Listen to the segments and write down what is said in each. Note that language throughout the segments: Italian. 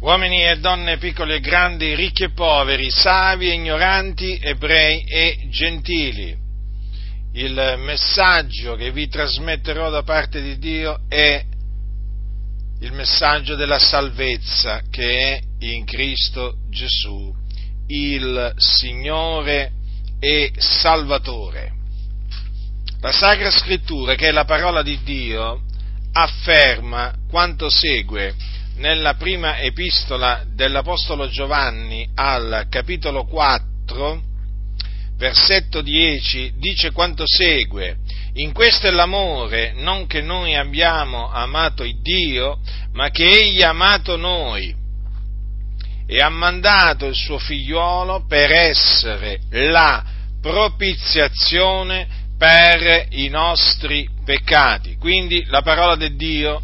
uomini e donne, piccoli e grandi, ricchi e poveri, savi e ignoranti, ebrei e gentili. Il messaggio che vi trasmetterò da parte di Dio è il messaggio della salvezza che è in Cristo Gesù, il Signore e Salvatore. La Sacra Scrittura, che è la parola di Dio, afferma quanto segue nella prima epistola dell'Apostolo Giovanni al capitolo 4, versetto 10, dice quanto segue, in questo è l'amore, non che noi abbiamo amato il Dio, ma che Egli ha amato noi e ha mandato il suo figliuolo per essere la propiziazione per i nostri peccati. Quindi la parola di Dio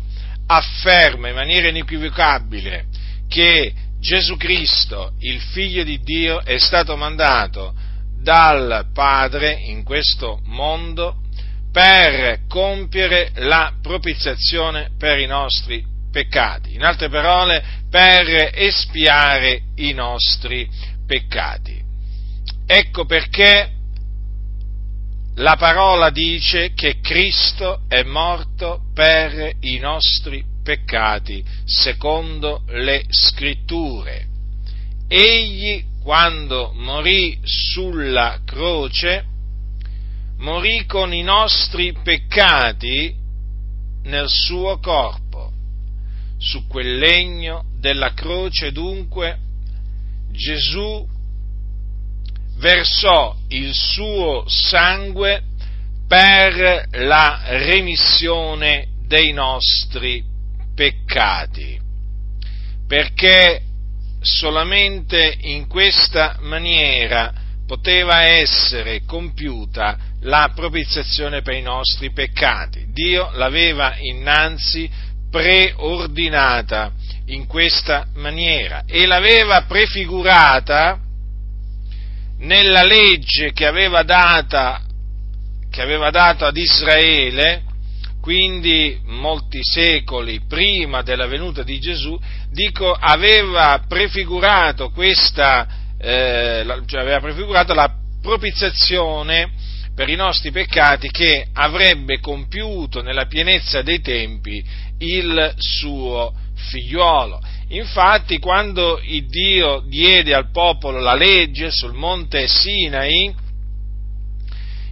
afferma in maniera inequivocabile che Gesù Cristo, il figlio di Dio, è stato mandato dal Padre in questo mondo per compiere la propiziazione per i nostri peccati, in altre parole per espiare i nostri peccati. Ecco perché la parola dice che Cristo è morto per i nostri peccati, secondo le scritture. Egli, quando morì sulla croce, morì con i nostri peccati nel suo corpo. Su quel legno della croce dunque Gesù versò il suo sangue per la remissione dei nostri peccati, perché solamente in questa maniera poteva essere compiuta la propiziazione per i nostri peccati. Dio l'aveva innanzi preordinata in questa maniera e l'aveva prefigurata nella legge che aveva, data, che aveva dato ad Israele, quindi molti secoli prima della venuta di Gesù, dico, aveva prefigurato questa, eh, cioè aveva prefigurato la propiziazione per i nostri peccati che avrebbe compiuto nella pienezza dei tempi il suo figliuolo. Infatti, quando il Dio diede al popolo la legge sul monte Sinai,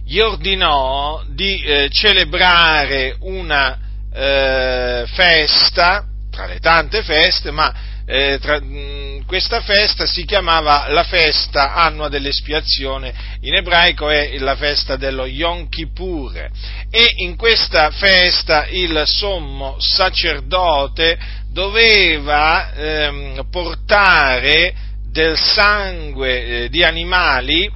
gli ordinò di eh, celebrare una eh, festa, tra le tante feste, ma eh, tra, mh, questa festa si chiamava la festa annua dell'espiazione, in ebraico è la festa dello Yom Kippur. E in questa festa il sommo sacerdote doveva ehm, portare del sangue eh, di animali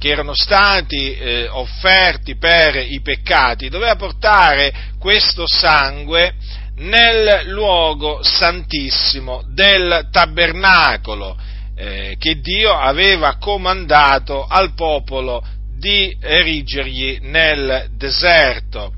che erano stati eh, offerti per i peccati, doveva portare questo sangue nel luogo santissimo del tabernacolo eh, che Dio aveva comandato al popolo di erigergli nel deserto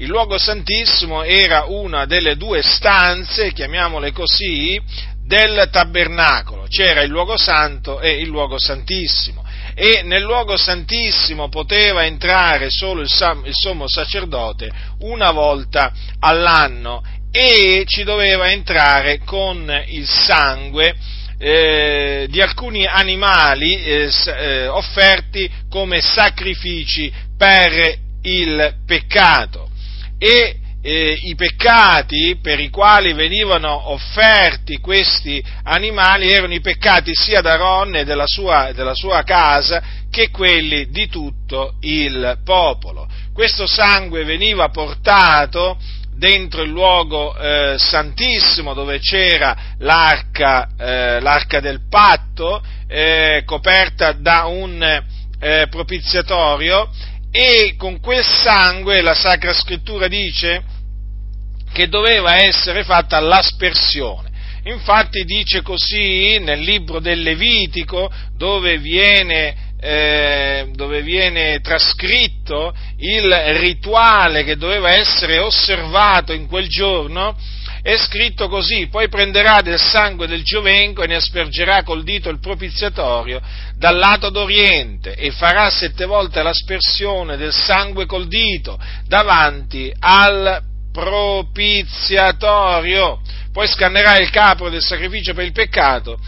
il luogo santissimo era una delle due stanze, chiamiamole così, del tabernacolo. C'era il luogo santo e il luogo santissimo. E nel luogo santissimo poteva entrare solo il, il sommo sacerdote una volta all'anno e ci doveva entrare con il sangue eh, di alcuni animali eh, eh, offerti come sacrifici per il peccato. E eh, i peccati per i quali venivano offerti questi animali erano i peccati sia d'Aaron e della sua, della sua casa che quelli di tutto il popolo. Questo sangue veniva portato dentro il luogo eh, santissimo dove c'era l'arca, eh, l'arca del patto eh, coperta da un eh, propiziatorio e con quel sangue la Sacra Scrittura dice che doveva essere fatta l'aspersione. Infatti dice così nel libro del Levitico dove viene, eh, dove viene trascritto il rituale che doveva essere osservato in quel giorno è scritto così, poi prenderà del sangue del giovenco e ne aspergerà col dito il propiziatorio dal lato d'oriente e farà sette volte l'aspersione del sangue col dito davanti al propiziatorio. Poi scannerà il capro del sacrificio per il peccato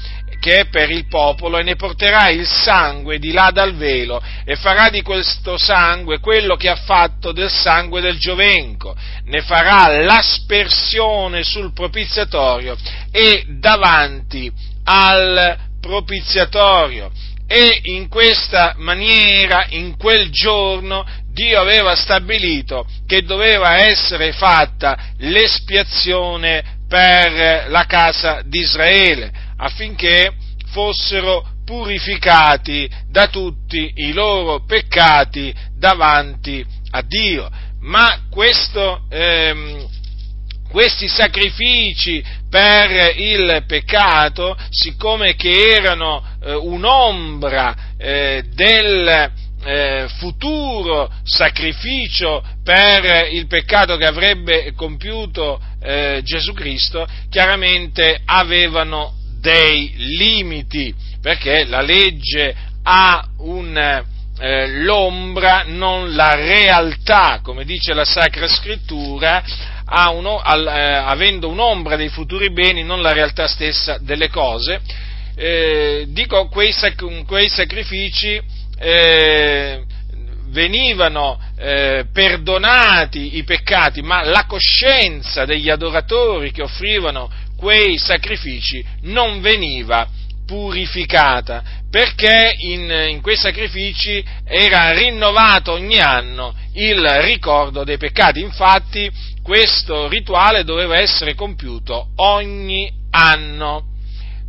che è per il popolo e ne porterà il sangue di là dal velo e farà di questo sangue quello che ha fatto del sangue del giovenco, ne farà l'aspersione sul propiziatorio e davanti al propiziatorio. E in questa maniera, in quel giorno, Dio aveva stabilito che doveva essere fatta l'espiazione per la casa di Israele affinché fossero purificati da tutti i loro peccati davanti a Dio. Ma questo, ehm, questi sacrifici per il peccato, siccome che erano eh, un'ombra eh, del eh, futuro sacrificio per il peccato che avrebbe compiuto eh, Gesù Cristo, chiaramente avevano dei limiti, perché la legge ha un, eh, l'ombra, non la realtà, come dice la Sacra Scrittura, uno, al, eh, avendo un'ombra dei futuri beni, non la realtà stessa delle cose. Eh, dico, quei, quei sacrifici eh, venivano eh, perdonati i peccati, ma la coscienza degli adoratori che offrivano quei sacrifici non veniva purificata, perché in, in, quei sacrifici era rinnovato ogni anno il ricordo dei peccati. Infatti questo rituale doveva essere compiuto ogni anno.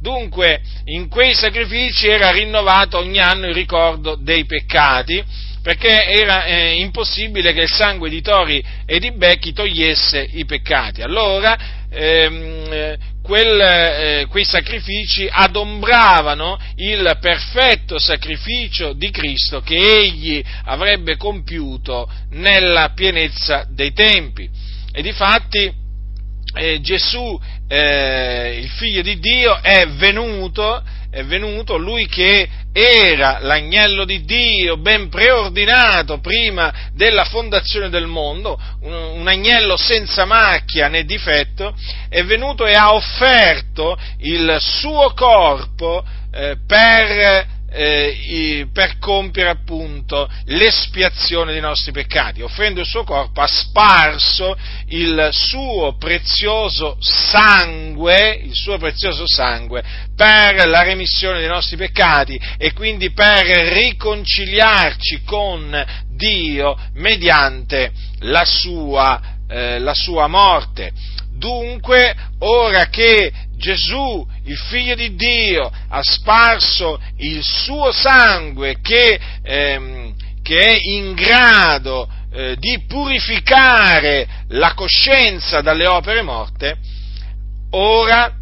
Dunque in quei sacrifici era rinnovato ogni anno il ricordo dei peccati, perché era eh, impossibile che il sangue di tori e di becchi togliesse i peccati. Allora ehm, quel, eh, quei sacrifici adombravano il perfetto sacrificio di Cristo che egli avrebbe compiuto nella pienezza dei tempi. E difatti eh, Gesù, eh, il figlio di Dio, è venuto, è venuto, lui che era l'agnello di Dio ben preordinato prima della fondazione del mondo, un, un, agnello senza macchia né difetto, è venuto e ha offerto il suo corpo eh, per eh, per compiere appunto l'espiazione dei nostri peccati. Offrendo il suo corpo ha sparso il suo prezioso sangue, il suo prezioso sangue per la remissione dei nostri peccati e quindi per riconciliarci con Dio mediante la sua, eh, la sua morte. Dunque, ora che Gesù, il figlio di Dio, ha sparso il suo sangue che, ehm, che è in grado eh, di purificare la coscienza dalle opere morte, ora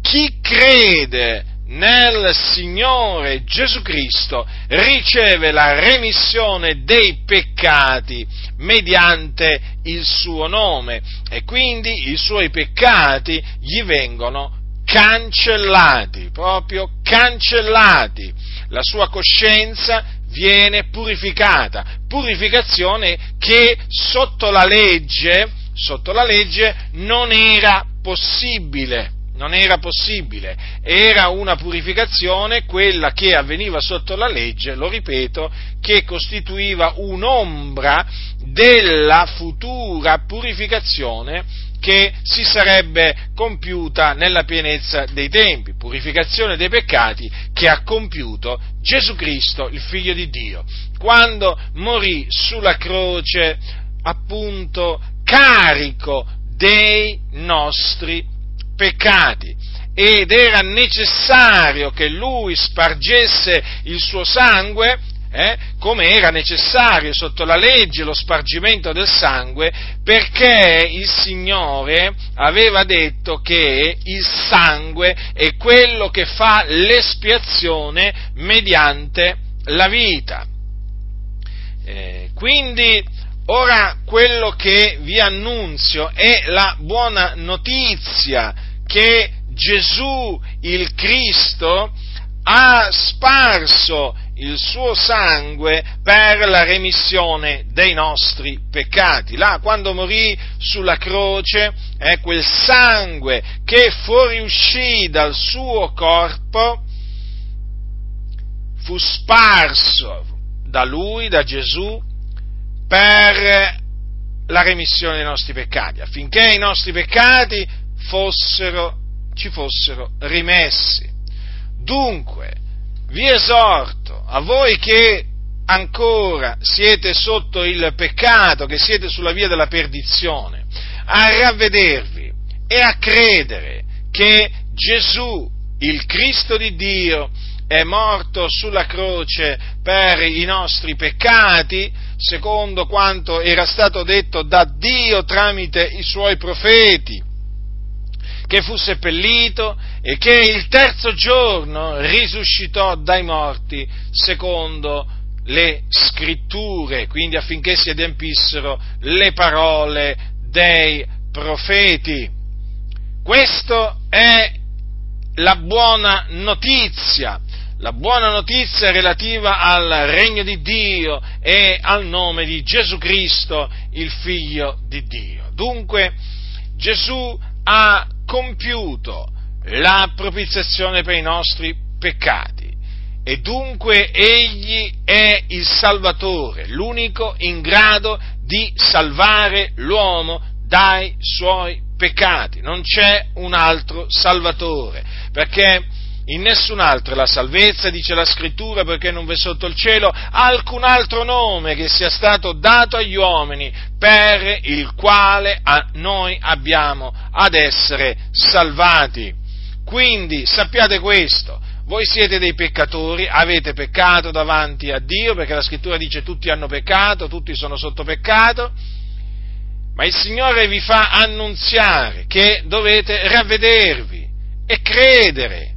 chi crede nel Signore Gesù Cristo riceve la remissione dei peccati mediante il suo nome e quindi i suoi peccati gli vengono cancellati, proprio cancellati. La sua coscienza viene purificata, purificazione che sotto la legge, sotto la legge non era possibile non era possibile, era una purificazione, quella che avveniva sotto la legge, lo ripeto, che costituiva un'ombra della futura purificazione che si sarebbe compiuta nella pienezza dei tempi, purificazione dei peccati che ha compiuto Gesù Cristo, il Figlio di Dio, quando morì sulla croce, appunto, carico dei nostri peccati ed era necessario che lui spargesse il suo sangue, eh, come era necessario sotto la legge lo spargimento del sangue, perché il Signore aveva detto che il sangue è quello che fa l'espiazione mediante la vita. Eh, quindi Ora, quello che vi annunzio è la buona notizia che Gesù il Cristo ha sparso il suo sangue per la remissione dei nostri peccati. Là, quando morì sulla croce, eh, quel sangue che fuoriuscì dal suo corpo fu sparso da lui, da Gesù, per la remissione dei nostri peccati, affinché i nostri peccati fossero, ci fossero rimessi. Dunque, vi esorto a voi che ancora siete sotto il peccato, che siete sulla via della perdizione, a ravvedervi e a credere che Gesù, il Cristo di Dio, è morto sulla croce per i nostri peccati, secondo quanto era stato detto da Dio tramite i suoi profeti che fu seppellito e che il terzo giorno risuscitò dai morti secondo le scritture, quindi affinché si adempissero le parole dei profeti. Questa è la buona notizia, la buona notizia relativa al regno di Dio e al nome di Gesù Cristo, il Figlio di Dio. Dunque Gesù ha compiuto la propiziazione per i nostri peccati e dunque egli è il Salvatore, l'unico in grado di salvare l'uomo dai suoi peccati. Non c'è un altro Salvatore, perché in nessun altro la salvezza, dice la scrittura, perché non v'è sotto il cielo alcun altro nome che sia stato dato agli uomini per il quale noi abbiamo ad essere salvati. Quindi sappiate questo, voi siete dei peccatori, avete peccato davanti a Dio, perché la scrittura dice tutti hanno peccato, tutti sono sotto peccato, ma il Signore vi fa annunziare che dovete ravvedervi e credere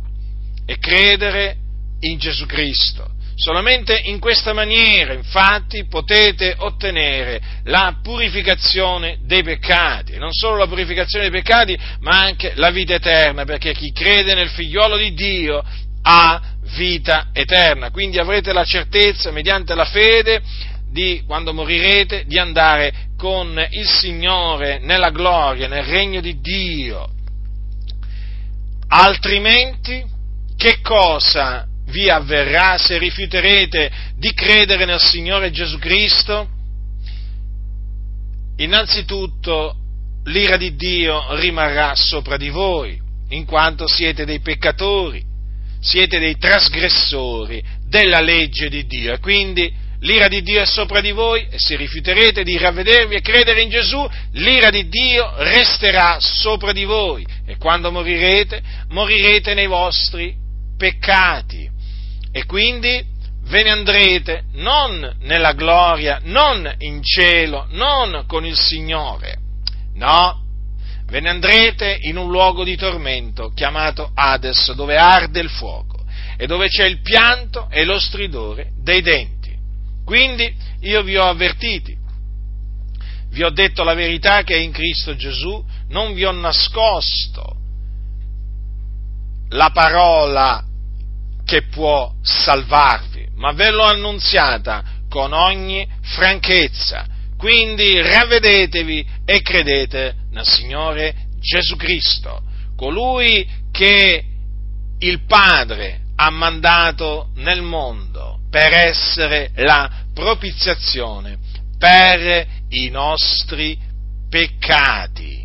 e credere in Gesù Cristo. Solamente in questa maniera, infatti, potete ottenere la purificazione dei peccati, non solo la purificazione dei peccati, ma anche la vita eterna, perché chi crede nel figliolo di Dio ha vita eterna. Quindi avrete la certezza, mediante la fede, di, quando morirete, di andare con il Signore nella gloria, nel regno di Dio. Altrimenti, che cosa vi avverrà se rifiuterete di credere nel Signore Gesù Cristo? Innanzitutto l'ira di Dio rimarrà sopra di voi, in quanto siete dei peccatori, siete dei trasgressori della legge di Dio e quindi l'ira di Dio è sopra di voi e se rifiuterete di ravvedervi e credere in Gesù, l'ira di Dio resterà sopra di voi e quando morirete, morirete nei vostri peccati. E quindi ve ne andrete non nella gloria, non in cielo, non con il Signore, no, ve ne andrete in un luogo di tormento chiamato Hades, dove arde il fuoco e dove c'è il pianto e lo stridore dei denti. Quindi io vi ho avvertiti, vi ho detto la verità che è in Cristo Gesù, non vi ho nascosto la parola che può salvarvi, ma ve l'ho annunziata con ogni franchezza. Quindi ravvedetevi e credete nel Signore Gesù Cristo, colui che il Padre ha mandato nel mondo per essere la propiziazione per i nostri peccati.